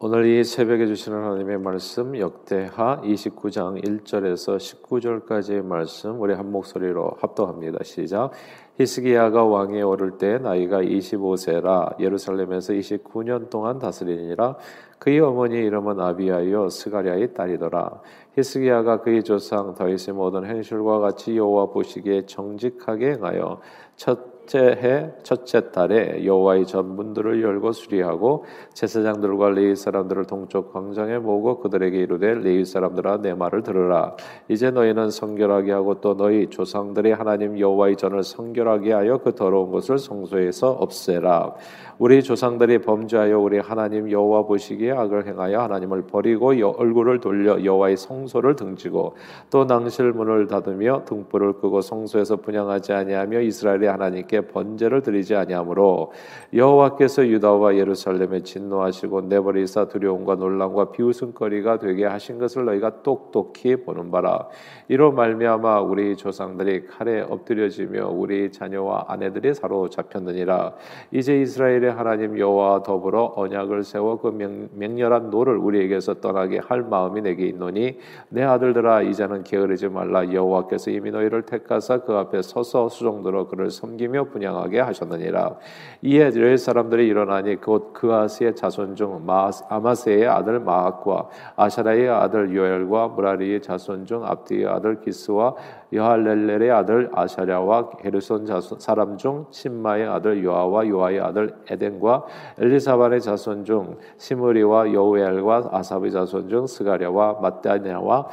오늘 이 새벽에 주시는 하나님의 말씀 역대하 29장 1절에서 19절까지의 말씀 우리 한 목소리로 합독합니다. 시작. 히스기야가 왕에 오를 때 나이가 25세라 예루살렘에서 29년 동안 다스리니라 그의 어머니 이름은 아비야요 스가랴의 딸이더라. 히스기야가 그의 조상 다윗의 모든 행실과 같이 여호와 보시기에 정직하게 행하여 첫 첫째 해 첫째 달에 여호와의 전문들을 열고 수리하고 제사장들과 레위 사람들을 동쪽 광장에 모으고 그들에게 이르되 레위 사람들아 내 말을 들으라. 이제 너희는 성결하게 하고 또 너희 조상들의 하나님 여호와의 전을 성결하게 하여 그 더러운 것을 성소에서 없애라. 우리 조상들이 범죄하여 우리 하나님 여호와 보시기에 악을 행하여 하나님을 버리고 얼굴을 돌려 여호와의 성소를 등지고 또 낭실 문을 닫으며 등불을 끄고 성소에서 분양하지 아니하며 이스라엘의 하나님께 번제를 드리지 아니하므로 여호와께서 유다와 예루살렘에 진노하시고 내버리사 두려움과 놀람과 비웃음거리가 되게 하신 것을 너희가 똑똑히 보는 바라. 이로 말미암아 우리 조상들이 칼에 엎드려지며 우리 자녀와 아내들이 사로잡혔느니라. 이제 이스라엘의 하나님 여호와와 더불어 언약을 세워 그 맹렬한 노를 우리에게서 떠나게 할 마음이 내게 있노니 내 아들들아 이제는 게으르지 말라. 여호와께서 이미 너희를 택하사 그 앞에 서서 수종들어 그를 섬기며 분향하게 하셨느니라. 이에 이스라엘 사람들이 일어나니 곧 그아스의 자손 중 아마세의 아들 마악과 아샤라의 아들 요엘과 무라리의 자손 중 압디의 아들 기스와 여할렐렐의 아들 아샤랴와 게르손 사람 중 신마의 아들 요아와 요아의 아들 에덴과 엘리사반의 자손 중 시므리와 여우엘과 아삽의 자손 중 스가랴와 마따냐와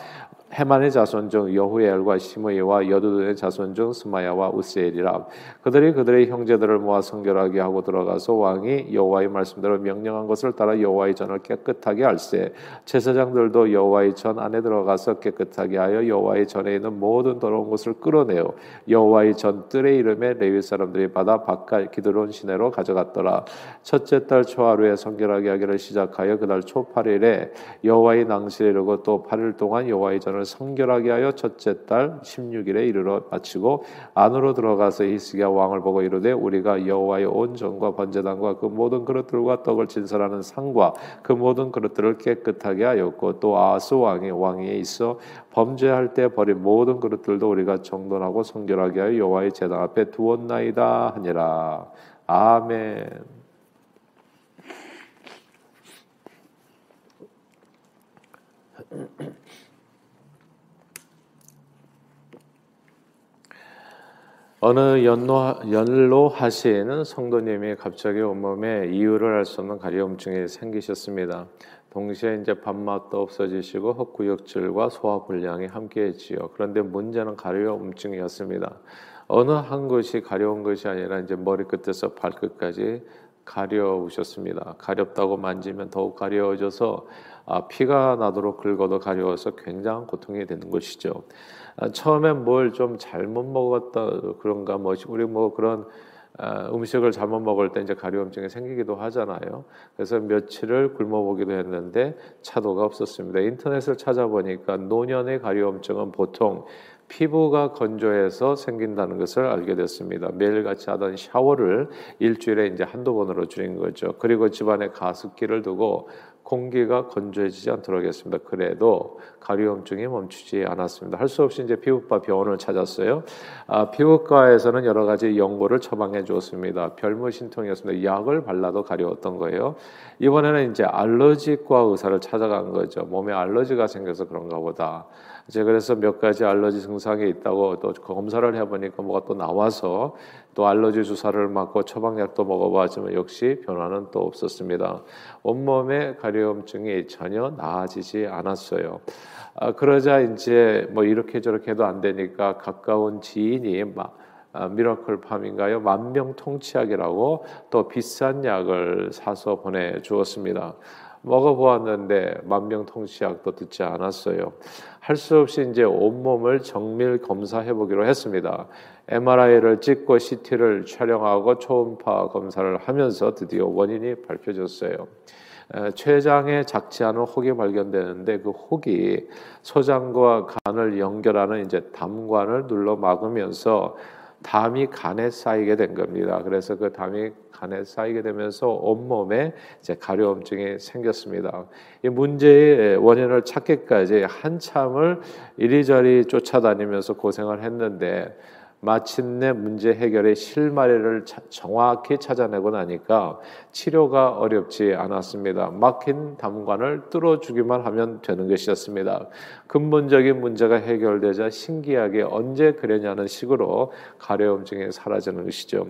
헤만의 자손 중 여후엘과 시므이와 여두둔의 자손 중 스마야와 우스엘이라. 그들이 그들의 형제들을 모아 성결하게 하고 들어가서 왕이 여호와의 말씀대로 명령한 것을 따라 여호와의 전을 깨끗하게 할세. 제사장들도 여호와의 전 안에 들어가서 깨끗하게 하여 여호와의 전에 있는 모든 더러운 것을 끌어내어 여호와의 전 뜰의 이름에 레위 사람들이 받아 바깥 기드론 시내로 가져갔더라. 첫째 달 초하루에 성결하게 하기를 시작하여 그달 초 8일에 여호와의 낭실에 이르고 또 8일 동안 여호와의 전을 성결하게 하여 첫째 달 16일에 이르러 마치고 안으로 들어가서 히스기야 왕을 보고 이르되 우리가 여호와의 온 전과 번제단과 그 모든 그릇들과 떡을 진설하는 상과 그 모든 그릇들을 깨끗하게 하였고 또 아스 왕이 왕위에 있어 범죄할 때 버린 모든 그릇들도 우리가 정돈하고 성결하게 하여 여호와의 제단 앞에 두었나이다 하니라 아멘. 어느 연로, 연로하시에는 성도님이 갑자기 온몸에 이유를 알 수 없는 가려움증이 생기셨습니다. 동시에 이제 밥맛도 없어지시고 헛구역질과 소화불량이 함께했지요. 그런데 문제는 가려움증이었습니다. 어느 한 것이 가려운 것이 아니라 이제 머리끝에서 발끝까지 가려우셨습니다. 가렵다고 만지면 더욱 가려워져서 아, 피가 나도록 긁어도 가려워서 굉장한 고통이 되는 것이죠. 아, 처음엔 뭘 좀 잘못 먹었다 그런가 뭐 우리 뭐 그런 아, 음식을 잘못 먹을 때 이제 가려움증이 생기기도 하잖아요. 그래서 며칠을 굶어보기도 했는데 차도가 없었습니다. 인터넷을 찾아보니까 노년의 가려움증은 보통 피부가 건조해서 생긴다는 것을 알게 됐습니다. 매일같이 하던 샤워를 일주일에 이제 한두 번으로 줄인 거죠. 그리고 집안에 가습기를 두고 공기가 건조해지지 않도록 했습니다. 그래도 가려움증이 멈추지 않았습니다. 할 수 없이 이제 피부과 병원을 찾았어요. 아, 피부과에서는 여러 가지 연고를 처방해 주었습니다. 별무신통이었습니다. 약을 발라도 가려웠던 거예요. 이번에는 이제 알러지과 의사를 찾아간 거죠. 몸에 알러지가 생겨서 그런가 보다. 이제 그래서 몇 가지 알러지 증상이 있다고 또 검사를 해보니까 뭐가 또 나와서 또 알러지 주사를 맞고 처방약도 먹어봤지만 역시 변화는 또 없었습니다. 온몸에 가려움증이 전혀 나아지지 않았어요. 아, 그러자 이제 뭐 이렇게 저렇게 해도 안 되니까 가까운 지인이 막 아, 미라클 팜인가요? 만병통치약이라고 또 비싼 약을 사서 보내 주었습니다. 먹어보았는데 만병통치약도 듣지 않았어요. 할 수 없이 이제 온몸을 정밀 검사해 보기로 했습니다. MRI를 찍고 CT를 촬영하고 초음파 검사를 하면서 드디어 원인이 밝혀졌어요. 췌장에 작지 않은 혹이 발견되는데 그 혹이 소장과 간을 연결하는 이제 담관을 눌러 막으면서 담이 간에 쌓이게 된 겁니다. 그래서 그 담이 간에 쌓이게 되면서 온몸에 이제 가려움증이 생겼습니다. 이 문제의 원인을 찾기까지 한참을 이리저리 쫓아다니면서 고생을 했는데 마침내 문제 해결의 실마리를 정확히 찾아내고 나니까 치료가 어렵지 않았습니다. 막힌 담관을 뚫어주기만 하면 되는 것이었습니다. 근본적인 문제가 해결되자 신기하게 언제 그랬냐는 식으로 가려움증이 사라지는 것이죠.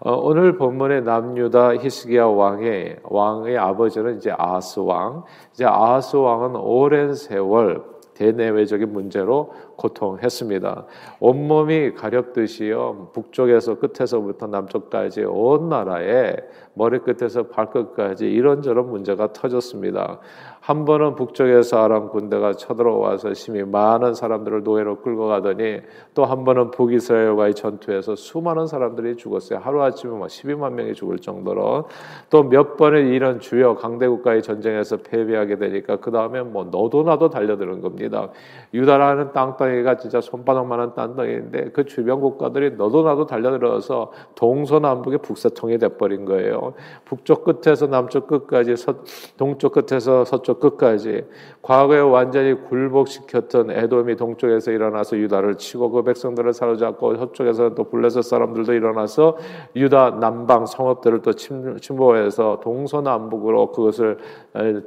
어, 오늘 본문의 남유다 히스기야 왕의 왕의 아버지는 이제 아스 왕. 이제 아스 왕은 오랜 세월 대내외적인 문제로 고통했습니다. 온몸이 가렵듯이요. 북쪽에서 끝에서부터 남쪽까지 온 나라에 머리끝에서 발끝까지 이런저런 문제가 터졌습니다. 한 번은 북쪽에서 아람 군대가 쳐들어와서 심히 많은 사람들을 노예로 끌고 가더니 또 한 번은 북이스라엘과의 전투에서 수많은 사람들이 죽었어요. 하루아침에 막 12만 명이 죽을 정도로 또 몇 번의 이런 주요 강대국과의 전쟁에서 패배하게 되니까 그 다음에 뭐 너도 나도 달려드는 겁니다. 유다라는 땅덩이가 진짜 손바닥만한 땅덩이인데 그 주변 국가들이 너도 나도 달려들어서 동서남북의 북사통이 돼버린 거예요. 북쪽 끝에서 남쪽 끝까지 서, 동쪽 끝에서 서쪽 끝까지 과거에 완전히 굴복시켰던 에돔이 동쪽에서 일어나서 유다를 치고 그 백성들을 사로잡고 서쪽에서 또 블레셋 사람들도 일어나서 유다 남방 성읍들을 또 침범해서 동서남북으로 그것을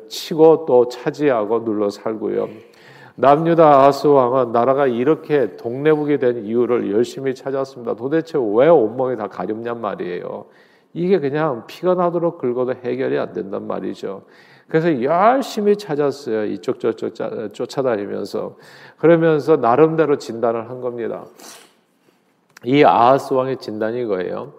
치고 또 차지하고 눌러 살고요. 남유다 아하스 왕은 나라가 이렇게 동네북이 된 이유를 열심히 찾았습니다. 도대체 왜 온몸이 다 가렵냔 말이에요. 이게 그냥 피가 나도록 긁어도 해결이 안 된단 말이죠. 그래서 열심히 찾았어요. 이쪽 저쪽 쫓아다니면서 그러면서 나름대로 진단을 한 겁니다. 이 아하스 왕의 진단이 이거예요.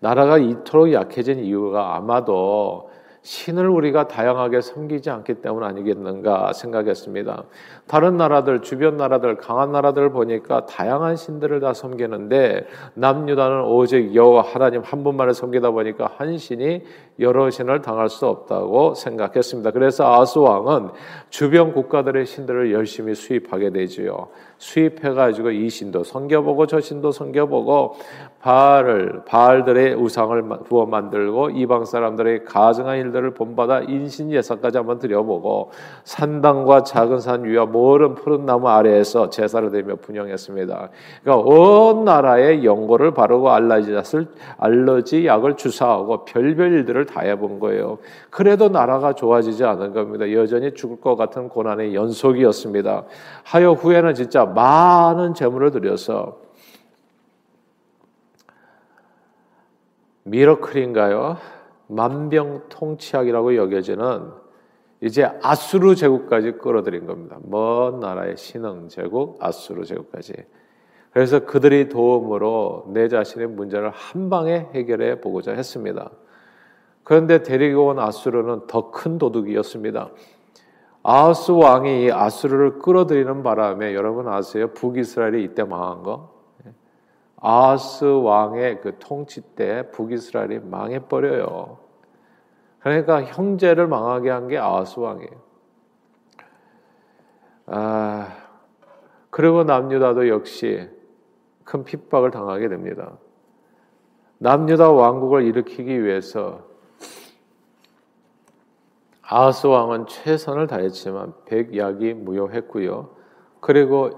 나라가 이토록 약해진 이유가 아마도 신을 우리가 다양하게 섬기지 않기 때문 아니겠는가 생각했습니다. 다른 나라들, 주변 나라들, 강한 나라들 보니까 다양한 신들을 다 섬기는데 남유다는 오직 여호와 하나님 한 분만을 섬기다 보니까 한 신이 여러 신을 당할 수 없다고 생각했습니다. 그래서 아스 왕은 주변 국가들의 신들을 열심히 수입하게 되지요. 수입해가지고 이 신도 섬겨보고 저 신도 섬겨보고 바알을 바알들의 우상을 부어 만들고 이방 사람들의 가증한 일들을 본받아 인신 예사까지 한번 드려보고 산당과 작은 산 위와 모른 푸른 나무 아래에서 제사를 드리며 분영했습니다. 그러니까 온 나라에 연고를 바르고 알러지 약을 주사하고 별별 일들을 다 해본 거예요. 그래도 나라가 좋아지지 않은 겁니다. 여전히 죽을 것 같은 고난의 연속이었습니다. 하여 후에는 진짜 많은 재물을 들여서 미러클인가요? 만병통치약이라고 여겨지는 이제 아수르 제국까지 끌어들인 겁니다. 먼 나라의 신흥 제국, 아수르 제국까지. 그래서 그들이 도움으로 내 자신의 문제를 한 방에 해결해 보고자 했습니다. 그런데 데리고 온 아수르는 더 큰 도둑이었습니다. 아하스 왕이 아수르를 끌어들이는 바람에 여러분 아세요? 북이스라엘이 이때 망한 거? 아하스 왕의 그 통치 때 북이스라엘이 망해버려요. 그러니까 형제를 망하게 한 게 아하스 왕이에요. 아, 그리고 남유다도 역시 큰 핍박을 당하게 됩니다. 남유다 왕국을 일으키기 위해서 아하스 왕은 최선을 다했지만 백약이 무효했고요. 그리고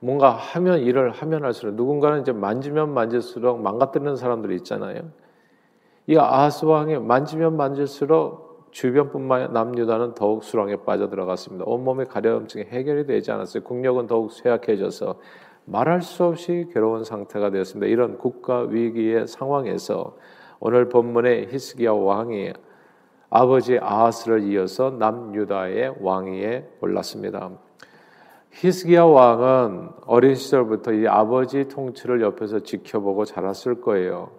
뭔가 하면 일을 하면 할수록 누군가는 이제 만지면 만질수록 망가뜨리는 사람들이 있잖아요. 이 아하스 왕이 만지면 만질수록 주변뿐만 남유다는 더욱 수렁에 빠져 들어갔습니다. 온몸의 가려움증이 해결이 되지 않았어요. 국력은 더욱 쇠약해져서 말할 수 없이 괴로운 상태가 되었습니다. 이런 국가 위기의 상황에서 오늘 본문의 히스기야 왕이 아버지 아하스를 이어서 남유다의 왕위에 올랐습니다. 히스기야 왕은 어린 시절부터 이 아버지 통치를 옆에서 지켜보고 자랐을 거예요.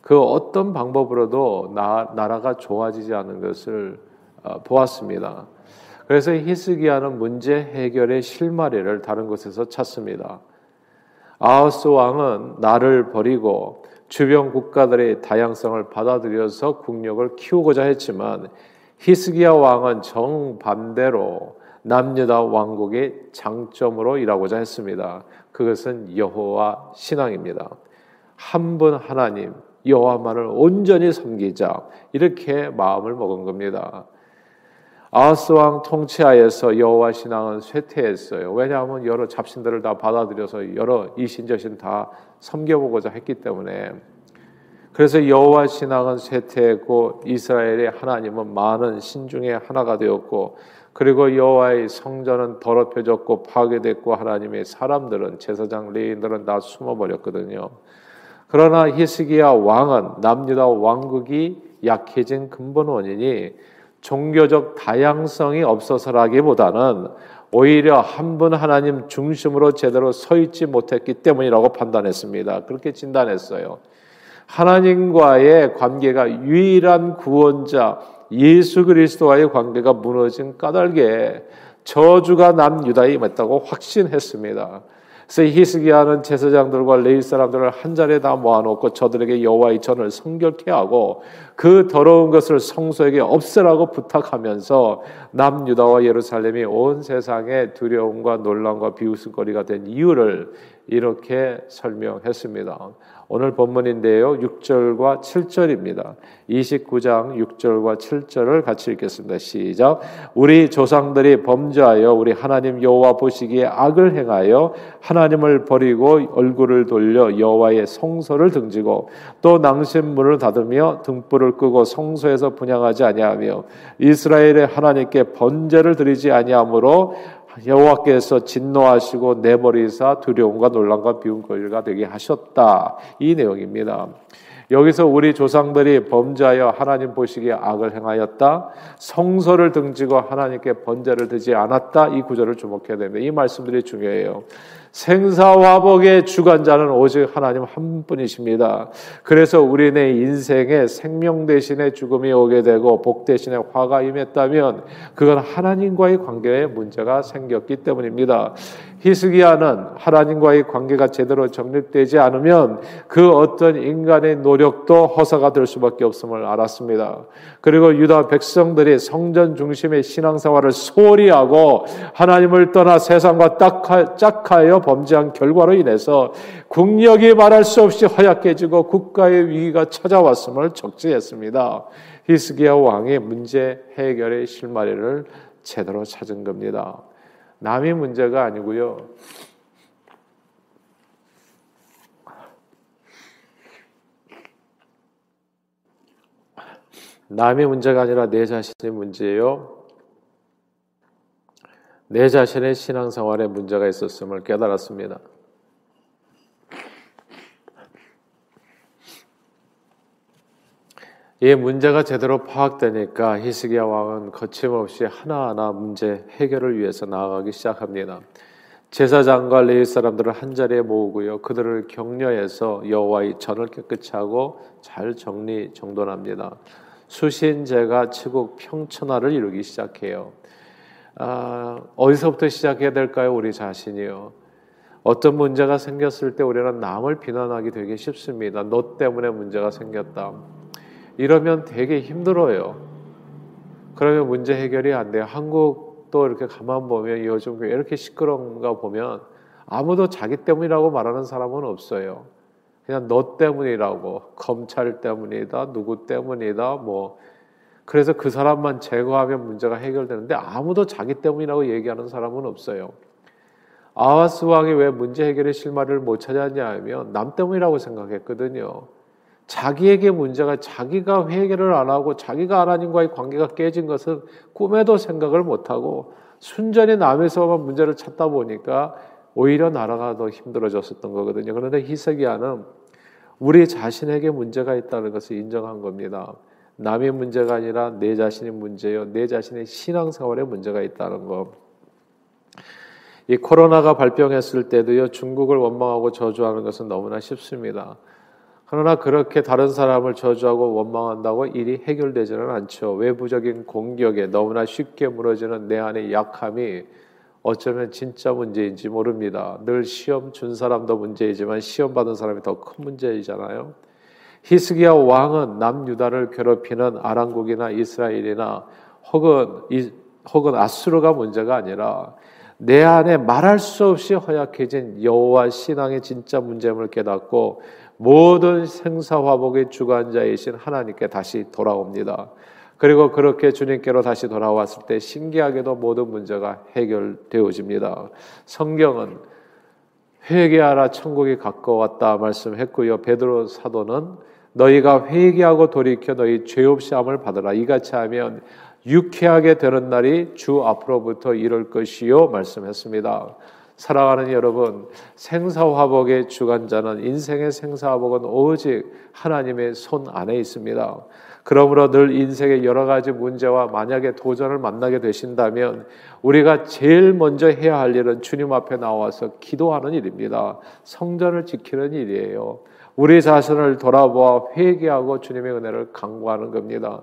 그 어떤 방법으로도 나, 나라가 좋아지지 않은 것을 어, 보았습니다. 그래서 히스기야는 문제 해결의 실마리를 다른 곳에서 찾습니다. 아하스 왕은 나를 버리고 주변 국가들의 다양성을 받아들여서 국력을 키우고자 했지만 히스기야 왕은 정반대로 남유다 왕국의 장점으로 일하고자 했습니다. 그것은 여호와 신앙입니다. 한 분 하나님 여호와만을 온전히 섬기자 이렇게 마음을 먹은 겁니다. 아하스 왕 통치하에서 여호와 신앙은 쇠퇴했어요. 왜냐하면 여러 잡신들을 다 받아들여서 여러 이신저신 다 섬겨보고자 했기 때문에 그래서 여호와 신앙은 쇠퇴했고 이스라엘의 하나님은 많은 신 중에 하나가 되었고 그리고 여호와의 성전은 더럽혀졌고 파괴됐고 하나님의 사람들은 제사장 레인들은 다 숨어버렸거든요. 그러나 히스기야 왕은 남유다 왕국이 약해진 근본 원인이 종교적 다양성이 없어서라기보다는 오히려 한 분 하나님 중심으로 제대로 서 있지 못했기 때문이라고 판단했습니다. 그렇게 진단했어요. 하나님과의 관계가 유일한 구원자 예수 그리스도와의 관계가 무너진 까닭에 저주가 남 유다에 임했다고 확신했습니다. 그래서 히스기야는 제사장들과 레위 사람들을 한 자리에 다 모아놓고 저들에게 여호와의 전을 성결케 하고 그 더러운 것을 성소에게 없애라고 부탁하면서 남유다와 예루살렘이 온 세상에 두려움과 논란과 비웃음거리가 된 이유를 이렇게 설명했습니다. 오늘 본문인데요. 6절과 7절입니다. 29장 6절과 7절을 같이 읽겠습니다. 시작. 우리 조상들이 범죄하여 우리 하나님 여호와 보시기에 악을 행하여 하나님을 버리고 얼굴을 돌려 여호와의 성소를 등지고 또 낭심문을 닫으며 등불을 끄고 성소에서 분양하지 아니하며 이스라엘의 하나님께 번제를 드리지 아니하므로 여호와께서 진노하시고 내버리사 두려움과 논란과 비운 거리가 되게 하셨다. 이 내용입니다. 여기서 우리 조상들이 범죄하여 하나님 보시기에 악을 행하였다. 성소를 등지고 하나님께 번제를 드지 않았다. 이 구절을 주목해야 됩니다. 이 말씀들이 중요해요. 생사화복의 주관자는 오직 하나님 한 분이십니다. 그래서 우리네 인생에 생명 대신에 죽음이 오게 되고 복 대신에 화가 임했다면 그건 하나님과의 관계에 문제가 생겼기 때문입니다. 히스기야는 하나님과의 관계가 제대로 정립되지 않으면 그 어떤 인간의 노력도 허사가 될 수밖에 없음을 알았습니다. 그리고 유다 백성들이 성전 중심의 신앙생활을 소홀히 하고 하나님을 떠나 세상과 짝하여 범죄한 결과로 인해서 국력이 말할 수 없이 허약해지고 국가의 위기가 찾아왔음을 적지했습니다. 히스기야 왕의 문제 해결의 실마리를 제대로 찾은 겁니다. 남이 문제가 아니고요. 남의 문제가 아니라 내 자신의 문제예요. 내 자신의 신앙생활에 문제가 있었음을 깨달았습니다. 이 문제가 제대로 파악되니까 히스기야 왕은 거침없이 하나하나 문제 해결을 위해서 나아가기 시작합니다. 제사장과 레위 사람들을 한 자리에 모으고요. 그들을 격려해서 여호와의 전을 깨끗이 하고 잘 정리 정돈합니다. 수신제가 치국 평천화를 이루기 시작해요. 아, 어디서부터 시작해야 될까요? 우리 자신이요. 어떤 문제가 생겼을 때 우리는 남을 비난하기 되게 쉽습니다. 너 때문에 문제가 생겼다. 이러면 되게 힘들어요. 그러면 문제 해결이 안 돼요. 한국도 이렇게 가만 보면 요즘 왜 이렇게 시끄러운가 보면 아무도 자기 때문이라고 말하는 사람은 없어요. 그냥 너 때문이라고 검찰 때문이다 누구 때문이다 뭐 그래서 그 사람만 제거하면 문제가 해결되는데 아무도 자기 때문이라고 얘기하는 사람은 없어요. 아하스 왕이 왜 문제 해결의 실마리를 못 찾았냐 하면 남 때문이라고 생각했거든요. 자기에게 문제가 자기가 해결을 안 하고 자기가 하나님과의 관계가 깨진 것은 꿈에도 생각을 못 하고 순전히 남에서만 문제를 찾다 보니까 오히려 나라가 더 힘들어졌었던 거거든요. 그런데 히스기야는 우리 자신에게 문제가 있다는 것을 인정한 겁니다. 남의 문제가 아니라 내 자신의 문제요. 내 자신의 신앙생활에 문제가 있다는 것. 이 코로나가 발병했을 때도요. 중국을 원망하고 저주하는 것은 너무나 쉽습니다. 그러나 그렇게 다른 사람을 저주하고 원망한다고 일이 해결되지는 않죠. 외부적인 공격에 너무나 쉽게 무너지는 내 안의 약함이 어쩌면 진짜 문제인지 모릅니다. 늘 시험 준 사람도 문제이지만 시험 받은 사람이 더 큰 문제이잖아요. 히스기야 왕은 남유다를 괴롭히는 아랑국이나 이스라엘이나 혹은 이, 혹은 아수르가 문제가 아니라 내 안에 말할 수 없이 허약해진 여호와 신앙의 진짜 문제점을 깨닫고 모든 생사화복의 주관자이신 하나님께 다시 돌아옵니다. 그리고 그렇게 주님께로 다시 돌아왔을 때 신기하게도 모든 문제가 해결되어집니다. 성경은 회개하라 천국이 가까웠다 말씀했고요. 베드로 사도는 너희가 회개하고 돌이켜 너희 죄 없이 함을 받으라. 이같이 하면 유쾌하게 되는 날이 주 앞으로부터 이럴 것이요 말씀했습니다. 사랑하는 여러분, 생사화복의 주관자는 인생의 생사화복은 오직 하나님의 손 안에 있습니다. 그러므로 늘 인생의 여러 가지 문제와 만약에 도전을 만나게 되신다면 우리가 제일 먼저 해야 할 일은 주님 앞에 나와서 기도하는 일입니다. 성전을 지키는 일이에요. 우리 자신을 돌아보아 회개하고 주님의 은혜를 강구하는 겁니다.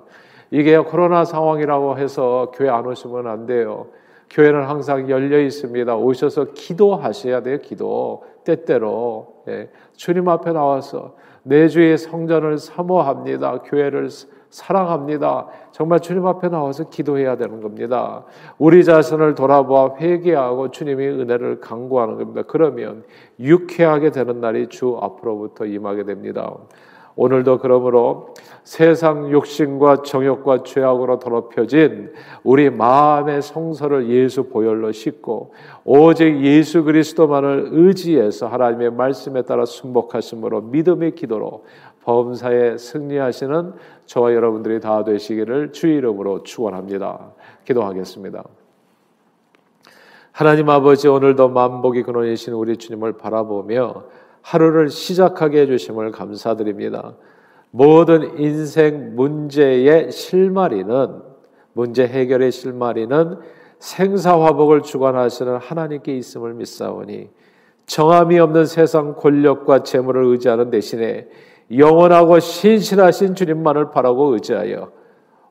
이게 코로나 상황이라고 해서 교회 안 오시면 안 돼요. 교회는 항상 열려 있습니다. 오셔서 기도하셔야 돼요. 기도 때때로 예. 주님 앞에 나와서 내 주의 성전을 사모합니다. 교회를 사랑합니다. 정말 주님 앞에 나와서 기도해야 되는 겁니다. 우리 자신을 돌아보아 회개하고 주님의 은혜를 강구하는 겁니다. 그러면 유쾌하게 되는 날이 주 앞으로부터 임하게 됩니다. 오늘도 그러므로 세상 욕심과 정욕과 죄악으로 더럽혀진 우리 마음의 성서를 예수 보혈로 씻고 오직 예수 그리스도만을 의지해서 하나님의 말씀에 따라 순복하심으로 믿음의 기도로 범사에 승리하시는 저와 여러분들이 다 되시기를 주 이름으로 축원합니다. 기도하겠습니다. 하나님 아버지 오늘도 만복이 근원이신 우리 주님을 바라보며 하루를 시작하게 해주심을 감사드립니다. 모든 인생 문제의 실마리는 문제 해결의 실마리는 생사화복을 주관하시는 하나님께 있음을 믿사오니 정함이 없는 세상 권력과 재물을 의지하는 대신에 영원하고 신실하신 주님만을 바라고 의지하여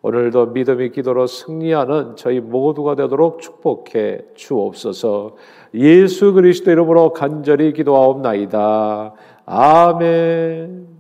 오늘도 믿음의 기도로 승리하는 저희 모두가 되도록 축복해 주옵소서. 예수 그리스도 이름으로 간절히 기도하옵나이다. 아멘.